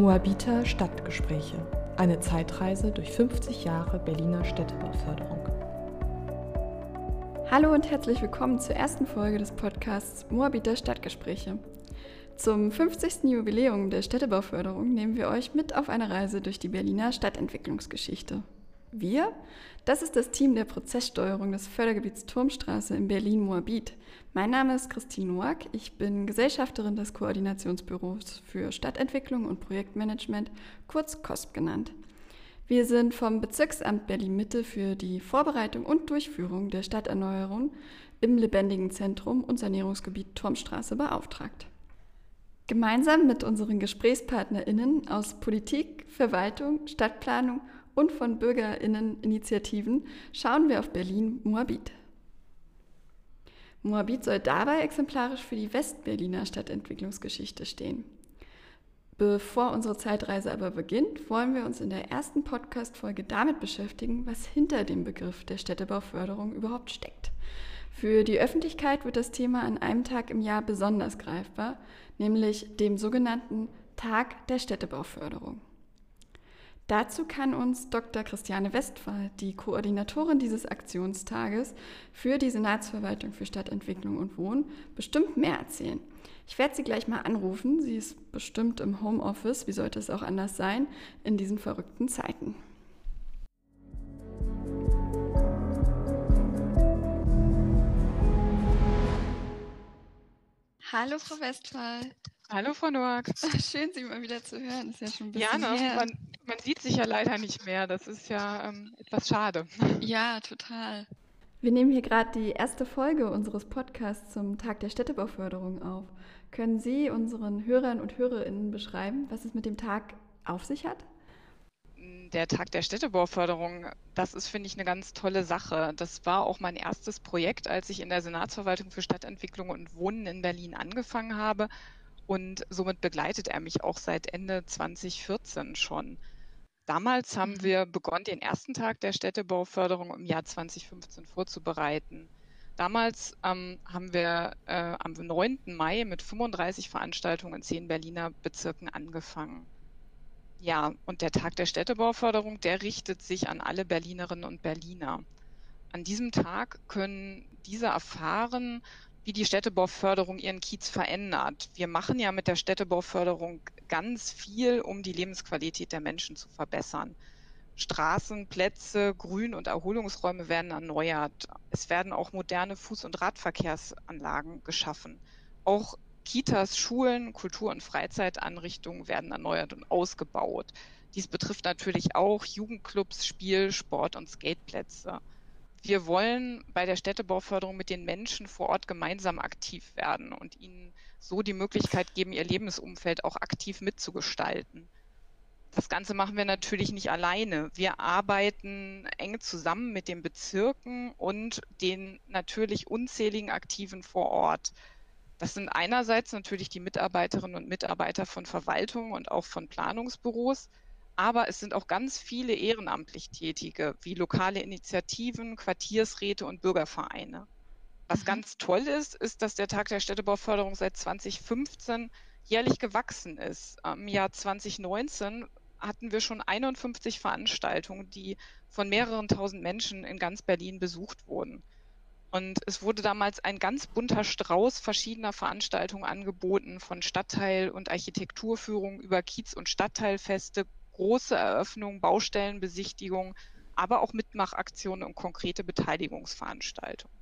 Moabiter Stadtgespräche. Eine Zeitreise durch 50 Jahre Berliner Städtebauförderung. Hallo und herzlich willkommen zur ersten Folge des Podcasts Moabiter Stadtgespräche. Zum 50. Jubiläum der Städtebauförderung nehmen wir euch mit auf eine Reise durch die Berliner Stadtentwicklungsgeschichte. Wir? Das ist das Team der Prozesssteuerung des Fördergebiets Turmstraße in Berlin-Moabit. Mein Name ist Christine Noack. Ich bin Gesellschafterin des Koordinationsbüros für Stadtentwicklung und Projektmanagement, kurz KOSP genannt. Wir sind vom Bezirksamt Berlin-Mitte für die Vorbereitung und Durchführung der Stadterneuerung im lebendigen Zentrum und Sanierungsgebiet Turmstraße beauftragt. Gemeinsam mit unseren GesprächspartnerInnen aus Politik, Verwaltung, Stadtplanung von Bürgerinneninitiativen schauen wir auf Berlin-Moabit. Moabit soll dabei exemplarisch für die Westberliner Stadtentwicklungsgeschichte stehen. Bevor unsere Zeitreise aber beginnt, wollen wir uns in der ersten Podcast-Folge damit beschäftigen, was hinter dem Begriff der Städtebauförderung überhaupt steckt. Für die Öffentlichkeit wird das Thema an einem Tag im Jahr besonders greifbar, nämlich dem sogenannten Tag der Städtebauförderung. Dazu kann uns Dr. Christiane Westphal, die Koordinatorin dieses Aktionstages für die Senatsverwaltung für Stadtentwicklung und Wohnen, bestimmt mehr erzählen. Ich werde sie gleich mal anrufen. Sie ist bestimmt im Homeoffice, wie sollte es auch anders sein, in diesen verrückten Zeiten. Hallo, Frau Westphal. Hallo, Frau Noack. Schön, Sie mal wieder zu hören. Das ist ja schon ein bisschen ja, ne? her. Man, man sieht sich ja leider nicht mehr. Das ist ja ähm, etwas schade. Ja, total. Wir nehmen hier gerade die erste Folge unseres Podcasts zum Tag der Städtebauförderung auf. Können Sie unseren Hörern und Hörerinnen beschreiben, was es mit dem Tag auf sich hat? Der Tag der Städtebauförderung, das ist, finde ich, eine ganz tolle Sache. Das war auch mein erstes Projekt, als ich in der Senatsverwaltung für Stadtentwicklung und Wohnen in Berlin angefangen habe. Und somit begleitet er mich auch seit Ende 2014 schon. Damals haben mhm. wir begonnen, den ersten Tag der Städtebauförderung im Jahr 2015 vorzubereiten. Damals ähm, haben wir äh, am 9. Mai mit 35 Veranstaltungen in zehn Berliner Bezirken angefangen. Ja, und der Tag der Städtebauförderung, der richtet sich an alle Berlinerinnen und Berliner. An diesem Tag können diese erfahren, wie die Städtebauförderung ihren Kiez verändert. Wir machen ja mit der Städtebauförderung ganz viel, um die Lebensqualität der Menschen zu verbessern. Straßen, Plätze, Grün- und Erholungsräume werden erneuert. Es werden auch moderne Fuß- und Radverkehrsanlagen geschaffen. Auch Kitas, Schulen, Kultur- und Freizeitanrichtungen werden erneuert und ausgebaut. Dies betrifft natürlich auch Jugendclubs, Spiel, Sport- und Skateplätze. Wir wollen bei der Städtebauförderung mit den Menschen vor Ort gemeinsam aktiv werden und ihnen so die Möglichkeit geben, ihr Lebensumfeld auch aktiv mitzugestalten. Das Ganze machen wir natürlich nicht alleine. Wir arbeiten eng zusammen mit den Bezirken und den natürlich unzähligen Aktiven vor Ort. Das sind einerseits natürlich die Mitarbeiterinnen und Mitarbeiter von Verwaltungen und auch von Planungsbüros, aber es sind auch ganz viele ehrenamtlich Tätige, wie lokale Initiativen, Quartiersräte und Bürgervereine. Was mhm. ganz toll ist, ist, dass der Tag der Städtebauförderung seit 2015 jährlich gewachsen ist. Im Jahr 2019 hatten wir schon 51 Veranstaltungen, die von mehreren tausend Menschen in ganz Berlin besucht wurden. Und es wurde damals ein ganz bunter Strauß verschiedener Veranstaltungen angeboten, von Stadtteil- und Architekturführungen über Kiez- und Stadtteilfeste, große Eröffnungen, Baustellenbesichtigungen, aber auch Mitmachaktionen und konkrete Beteiligungsveranstaltungen.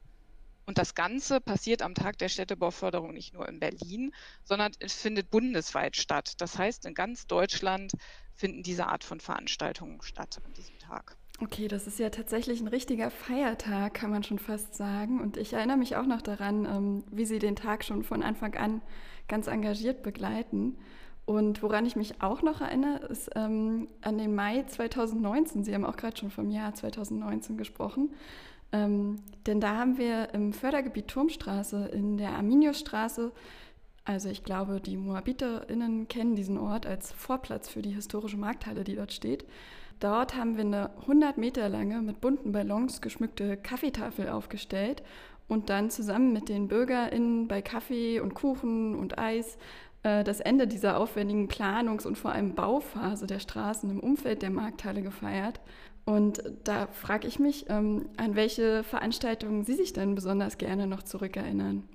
Und das Ganze passiert am Tag der Städtebauförderung nicht nur in Berlin, sondern es findet bundesweit statt. Das heißt, in ganz Deutschland finden diese Art von Veranstaltungen statt an diesem Tag. Okay, das ist ja tatsächlich ein richtiger Feiertag, kann man schon fast sagen. Und ich erinnere mich auch noch daran, ähm, wie Sie den Tag schon von Anfang an ganz engagiert begleiten. Und woran ich mich auch noch erinnere, ist ähm, an den Mai 2019. Sie haben auch gerade schon vom Jahr 2019 gesprochen. Ähm, denn da haben wir im Fördergebiet Turmstraße in der Arminiusstraße, also ich glaube, die MoabiterInnen kennen diesen Ort als Vorplatz für die historische Markthalle, die dort steht. Dort haben wir eine 100 Meter lange mit bunten Ballons geschmückte Kaffeetafel aufgestellt und dann zusammen mit den BürgerInnen bei Kaffee und Kuchen und Eis das Ende dieser aufwendigen Planungs- und vor allem Bauphase der Straßen im Umfeld der Markthalle gefeiert. Und da frage ich mich, ähm, an welche Veranstaltungen Sie sich denn besonders gerne noch zurückerinnern.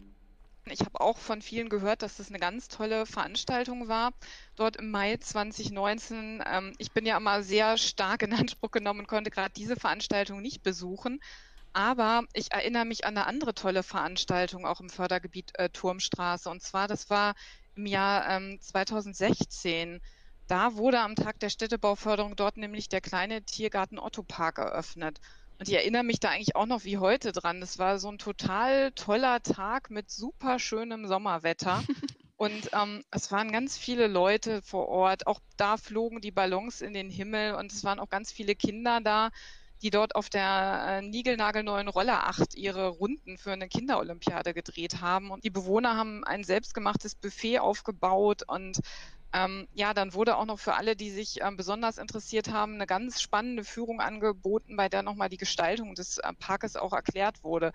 Ich habe auch von vielen gehört, dass das eine ganz tolle Veranstaltung war, dort im Mai 2019. Ähm, ich bin ja immer sehr stark in Anspruch genommen und konnte gerade diese Veranstaltung nicht besuchen. Aber ich erinnere mich an eine andere tolle Veranstaltung auch im Fördergebiet äh, Turmstraße. Und zwar, das war im Jahr ähm, 2016. Da wurde am Tag der Städtebauförderung dort nämlich der kleine Tiergarten Otto Park eröffnet. Und ich erinnere mich da eigentlich auch noch wie heute dran. Es war so ein total toller Tag mit super schönem Sommerwetter. Und ähm, es waren ganz viele Leute vor Ort. Auch da flogen die Ballons in den Himmel und es waren auch ganz viele Kinder da, die dort auf der äh, niegelnagelneuen Roller 8 ihre Runden für eine Kinderolympiade gedreht haben. Und die Bewohner haben ein selbstgemachtes Buffet aufgebaut und ähm, ja, dann wurde auch noch für alle, die sich ähm, besonders interessiert haben, eine ganz spannende Führung angeboten, bei der nochmal die Gestaltung des äh, Parkes auch erklärt wurde.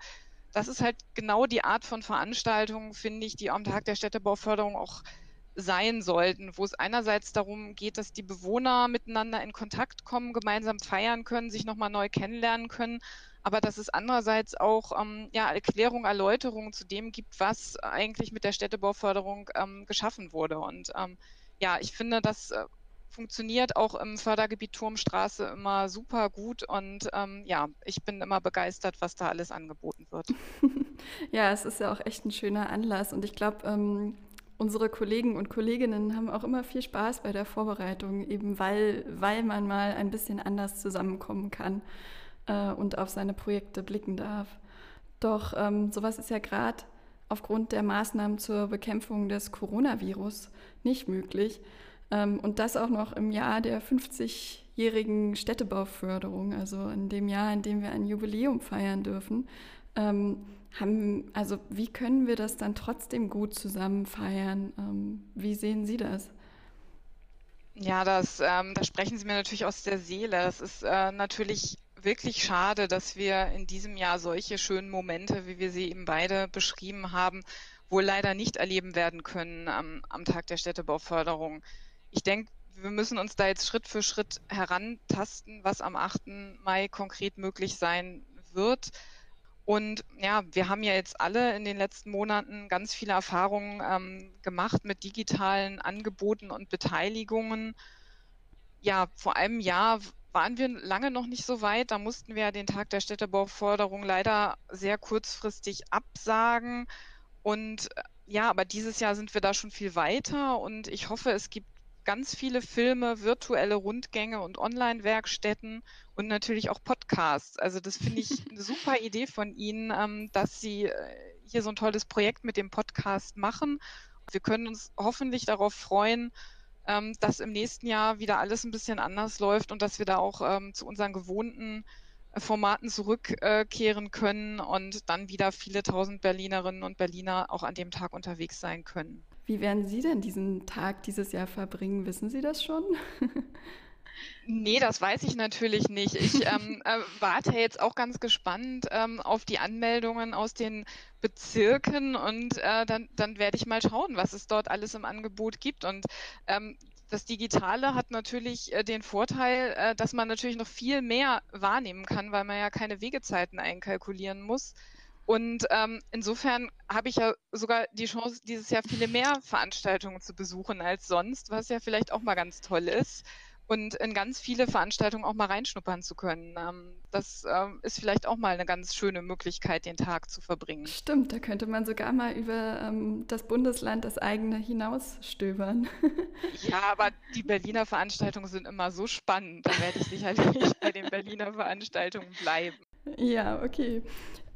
Das ist halt genau die Art von Veranstaltung, finde ich, die am Tag der Städtebauförderung auch sein sollten, wo es einerseits darum geht, dass die Bewohner miteinander in Kontakt kommen, gemeinsam feiern können, sich nochmal neu kennenlernen können, aber dass es andererseits auch ähm, ja, Erklärung, Erläuterung zu dem gibt, was eigentlich mit der Städtebauförderung ähm, geschaffen wurde. Und ähm, ja, ich finde, das äh, funktioniert auch im Fördergebiet Turmstraße immer super gut und ähm, ja, ich bin immer begeistert, was da alles angeboten wird. ja, es ist ja auch echt ein schöner Anlass und ich glaube, ähm, unsere Kollegen und Kolleginnen haben auch immer viel Spaß bei der Vorbereitung, eben weil, weil man mal ein bisschen anders zusammenkommen kann äh, und auf seine Projekte blicken darf. Doch ähm, sowas ist ja gerade aufgrund der Maßnahmen zur Bekämpfung des Coronavirus nicht möglich. Ähm, und das auch noch im Jahr der 50-jährigen Städtebauförderung, also in dem Jahr, in dem wir ein Jubiläum feiern dürfen. Ähm, haben, also wie können wir das dann trotzdem gut zusammen feiern? Ähm, wie sehen Sie das? Ja, das, ähm, da sprechen Sie mir natürlich aus der Seele. Das ist äh, natürlich wirklich schade, dass wir in diesem Jahr solche schönen Momente, wie wir sie eben beide beschrieben haben, wohl leider nicht erleben werden können am, am Tag der Städtebauförderung. Ich denke, wir müssen uns da jetzt Schritt für Schritt herantasten, was am 8. Mai konkret möglich sein wird. Und ja, wir haben ja jetzt alle in den letzten Monaten ganz viele Erfahrungen ähm, gemacht mit digitalen Angeboten und Beteiligungen. Ja, vor einem Jahr waren wir lange noch nicht so weit. Da mussten wir den Tag der Städtebauförderung leider sehr kurzfristig absagen. Und äh, ja, aber dieses Jahr sind wir da schon viel weiter und ich hoffe, es gibt ganz viele Filme, virtuelle Rundgänge und Online-Werkstätten und natürlich auch Podcasts. Also das finde ich eine super Idee von Ihnen, ähm, dass Sie äh, hier so ein tolles Projekt mit dem Podcast machen. Wir können uns hoffentlich darauf freuen, ähm, dass im nächsten Jahr wieder alles ein bisschen anders läuft und dass wir da auch ähm, zu unseren gewohnten äh, Formaten zurückkehren können und dann wieder viele tausend Berlinerinnen und Berliner auch an dem Tag unterwegs sein können. Wie werden Sie denn diesen Tag dieses Jahr verbringen? Wissen Sie das schon? Nee, das weiß ich natürlich nicht. Ich ähm, äh, warte jetzt auch ganz gespannt ähm, auf die Anmeldungen aus den Bezirken und äh, dann, dann werde ich mal schauen, was es dort alles im Angebot gibt. Und ähm, das Digitale hat natürlich äh, den Vorteil, äh, dass man natürlich noch viel mehr wahrnehmen kann, weil man ja keine Wegezeiten einkalkulieren muss. Und ähm, insofern habe ich ja sogar die Chance, dieses Jahr viele mehr Veranstaltungen zu besuchen als sonst, was ja vielleicht auch mal ganz toll ist und in ganz viele Veranstaltungen auch mal reinschnuppern zu können. Ähm, das ähm, ist vielleicht auch mal eine ganz schöne Möglichkeit, den Tag zu verbringen. Stimmt, da könnte man sogar mal über ähm, das Bundesland, das eigene hinausstöbern. ja, aber die Berliner Veranstaltungen sind immer so spannend. Da werde ich sicherlich bei den Berliner Veranstaltungen bleiben. Ja, okay.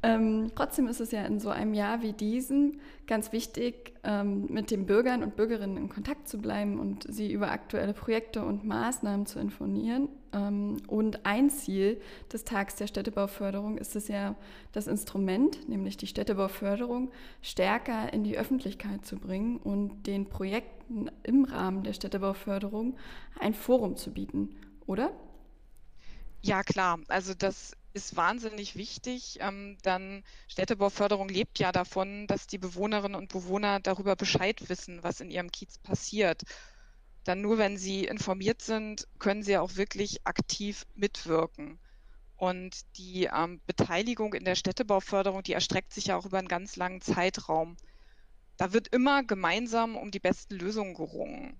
Ähm, trotzdem ist es ja in so einem Jahr wie diesem ganz wichtig, ähm, mit den Bürgern und Bürgerinnen in Kontakt zu bleiben und sie über aktuelle Projekte und Maßnahmen zu informieren. Ähm, und ein Ziel des Tags der Städtebauförderung ist es ja, das Instrument, nämlich die Städtebauförderung, stärker in die Öffentlichkeit zu bringen und den Projekten im Rahmen der Städtebauförderung ein Forum zu bieten, oder? Ja, klar. Also das ist wahnsinnig wichtig. Ähm, dann Städtebauförderung lebt ja davon, dass die Bewohnerinnen und Bewohner darüber Bescheid wissen, was in ihrem Kiez passiert. Dann nur wenn sie informiert sind, können sie auch wirklich aktiv mitwirken. Und die ähm, Beteiligung in der Städtebauförderung, die erstreckt sich ja auch über einen ganz langen Zeitraum. Da wird immer gemeinsam um die besten Lösungen gerungen.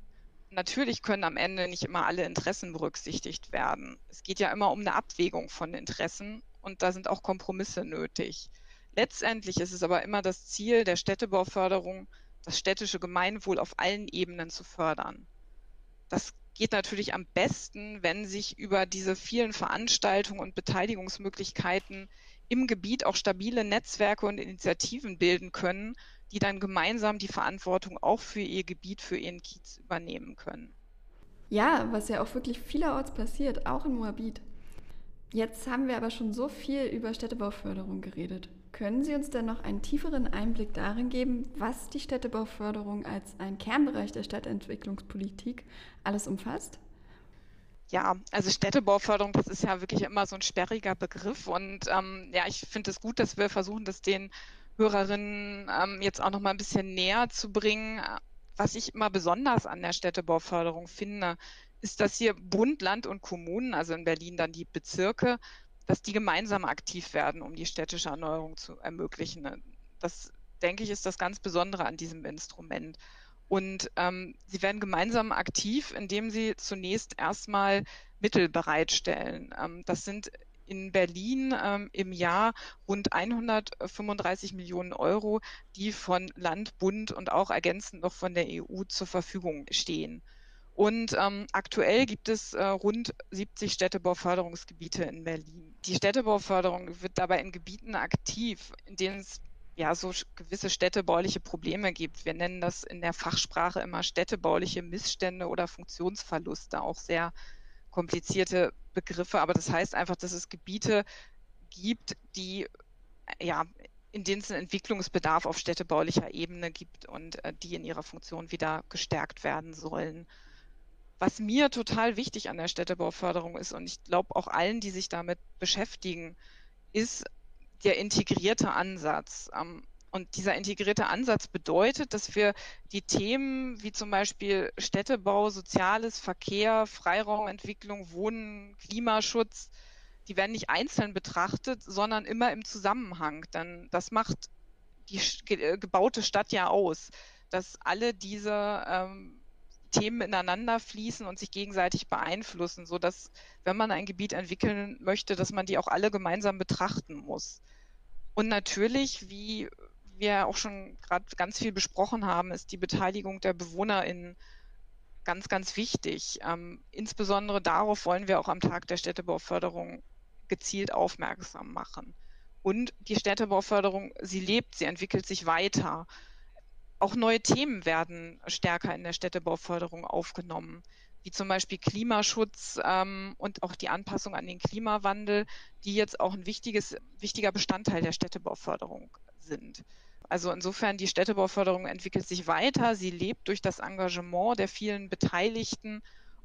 Natürlich können am Ende nicht immer alle Interessen berücksichtigt werden. Es geht ja immer um eine Abwägung von Interessen und da sind auch Kompromisse nötig. Letztendlich ist es aber immer das Ziel der Städtebauförderung, das städtische Gemeinwohl auf allen Ebenen zu fördern. Das geht natürlich am besten, wenn sich über diese vielen Veranstaltungen und Beteiligungsmöglichkeiten im Gebiet auch stabile Netzwerke und Initiativen bilden können, die dann gemeinsam die Verantwortung auch für ihr Gebiet, für ihren Kiez übernehmen können. Ja, was ja auch wirklich vielerorts passiert, auch in Moabit. Jetzt haben wir aber schon so viel über Städtebauförderung geredet. Können Sie uns denn noch einen tieferen Einblick darin geben, was die Städtebauförderung als ein Kernbereich der Stadtentwicklungspolitik alles umfasst? Ja, also Städtebauförderung, das ist ja wirklich immer so ein sperriger Begriff. Und ähm, ja, ich finde es gut, dass wir versuchen, das den Hörerinnen ähm, jetzt auch noch mal ein bisschen näher zu bringen. Was ich immer besonders an der Städtebauförderung finde, ist, dass hier Bund, Land und Kommunen, also in Berlin dann die Bezirke, dass die gemeinsam aktiv werden, um die städtische Erneuerung zu ermöglichen. Das, denke ich, ist das ganz Besondere an diesem Instrument. Und ähm, sie werden gemeinsam aktiv, indem sie zunächst erstmal Mittel bereitstellen. Ähm, das sind in Berlin ähm, im Jahr rund 135 Millionen Euro, die von Land, Bund und auch ergänzend noch von der EU zur Verfügung stehen. Und ähm, aktuell gibt es äh, rund 70 Städtebauförderungsgebiete in Berlin. Die Städtebauförderung wird dabei in Gebieten aktiv, in denen es ja so gewisse städtebauliche Probleme gibt. Wir nennen das in der Fachsprache immer städtebauliche Missstände oder Funktionsverluste, auch sehr komplizierte Begriffe, aber das heißt einfach, dass es Gebiete gibt, die ja in denen es einen Entwicklungsbedarf auf städtebaulicher Ebene gibt und äh, die in ihrer Funktion wieder gestärkt werden sollen. Was mir total wichtig an der Städtebauförderung ist und ich glaube auch allen, die sich damit beschäftigen, ist der integrierte Ansatz. Ähm, und dieser integrierte Ansatz bedeutet, dass wir die Themen wie zum Beispiel Städtebau, Soziales, Verkehr, Freiraumentwicklung, Wohnen, Klimaschutz, die werden nicht einzeln betrachtet, sondern immer im Zusammenhang. Denn das macht die äh, gebaute Stadt ja aus, dass alle diese ähm, Themen ineinander fließen und sich gegenseitig beeinflussen, so dass, wenn man ein Gebiet entwickeln möchte, dass man die auch alle gemeinsam betrachten muss. Und natürlich, wie wir auch schon gerade ganz viel besprochen haben, ist die Beteiligung der BewohnerInnen ganz, ganz wichtig. Ähm, insbesondere darauf wollen wir auch am Tag der Städtebauförderung gezielt aufmerksam machen. Und die Städtebauförderung, sie lebt, sie entwickelt sich weiter. Auch neue Themen werden stärker in der Städtebauförderung aufgenommen, wie zum Beispiel Klimaschutz ähm, und auch die Anpassung an den Klimawandel, die jetzt auch ein wichtiges, wichtiger Bestandteil der Städtebauförderung sind. Also insofern, die Städtebauförderung entwickelt sich weiter, sie lebt durch das Engagement der vielen Beteiligten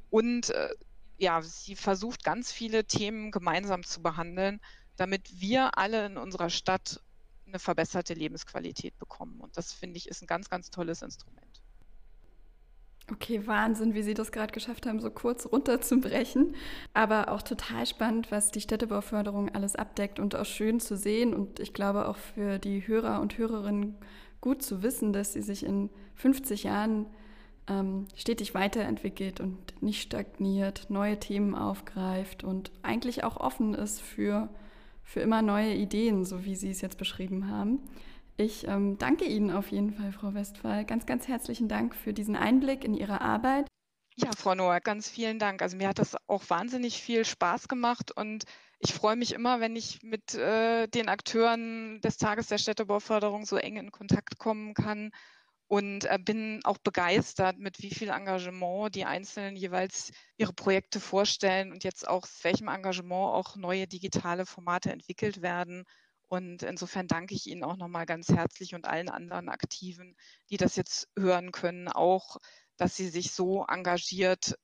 und äh, ja, sie versucht ganz viele Themen gemeinsam zu behandeln, damit wir alle in unserer Stadt eine verbesserte Lebensqualität bekommen. Und das finde ich ist ein ganz, ganz tolles Instrument. Okay, Wahnsinn, wie Sie das gerade geschafft haben, so kurz runterzubrechen. Aber auch total spannend, was die Städtebauförderung alles abdeckt und auch schön zu sehen. Und ich glaube auch für die Hörer und Hörerinnen gut zu wissen, dass sie sich in 50 Jahren ähm, stetig weiterentwickelt und nicht stagniert, neue Themen aufgreift und eigentlich auch offen ist für, für immer neue Ideen, so wie Sie es jetzt beschrieben haben. Ich ähm, danke Ihnen auf jeden Fall, Frau Westphal. Ganz, ganz herzlichen Dank für diesen Einblick in Ihre Arbeit. Ja, Frau Noah, ganz vielen Dank. Also mir hat das auch wahnsinnig viel Spaß gemacht und ich freue mich immer, wenn ich mit äh, den Akteuren des Tages der Städtebauförderung so eng in Kontakt kommen kann und äh, bin auch begeistert, mit wie viel Engagement die Einzelnen jeweils ihre Projekte vorstellen und jetzt auch welchem Engagement auch neue digitale Formate entwickelt werden. Und insofern danke ich Ihnen auch nochmal ganz herzlich und allen anderen Aktiven, die das jetzt hören können, auch, dass Sie sich so engagiert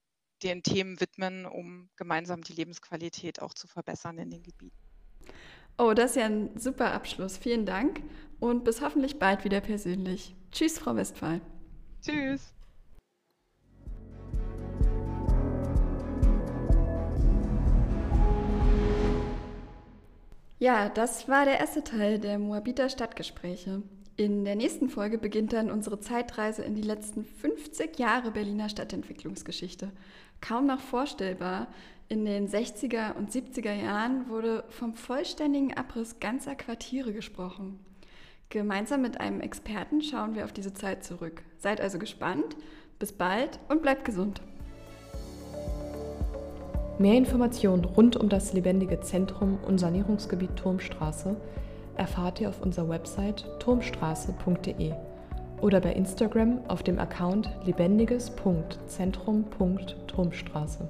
den Themen widmen, um gemeinsam die Lebensqualität auch zu verbessern in den Gebieten. Oh, das ist ja ein super Abschluss. Vielen Dank und bis hoffentlich bald wieder persönlich. Tschüss, Frau Westphal. Tschüss. Ja, das war der erste Teil der Moabiter Stadtgespräche. In der nächsten Folge beginnt dann unsere Zeitreise in die letzten 50 Jahre Berliner Stadtentwicklungsgeschichte. Kaum noch vorstellbar, in den 60er und 70er Jahren wurde vom vollständigen Abriss ganzer Quartiere gesprochen. Gemeinsam mit einem Experten schauen wir auf diese Zeit zurück. Seid also gespannt. Bis bald und bleibt gesund. Mehr Informationen rund um das lebendige Zentrum und Sanierungsgebiet Turmstraße erfahrt ihr auf unserer Website turmstraße.de oder bei Instagram auf dem Account lebendiges.zentrum.turmstraße.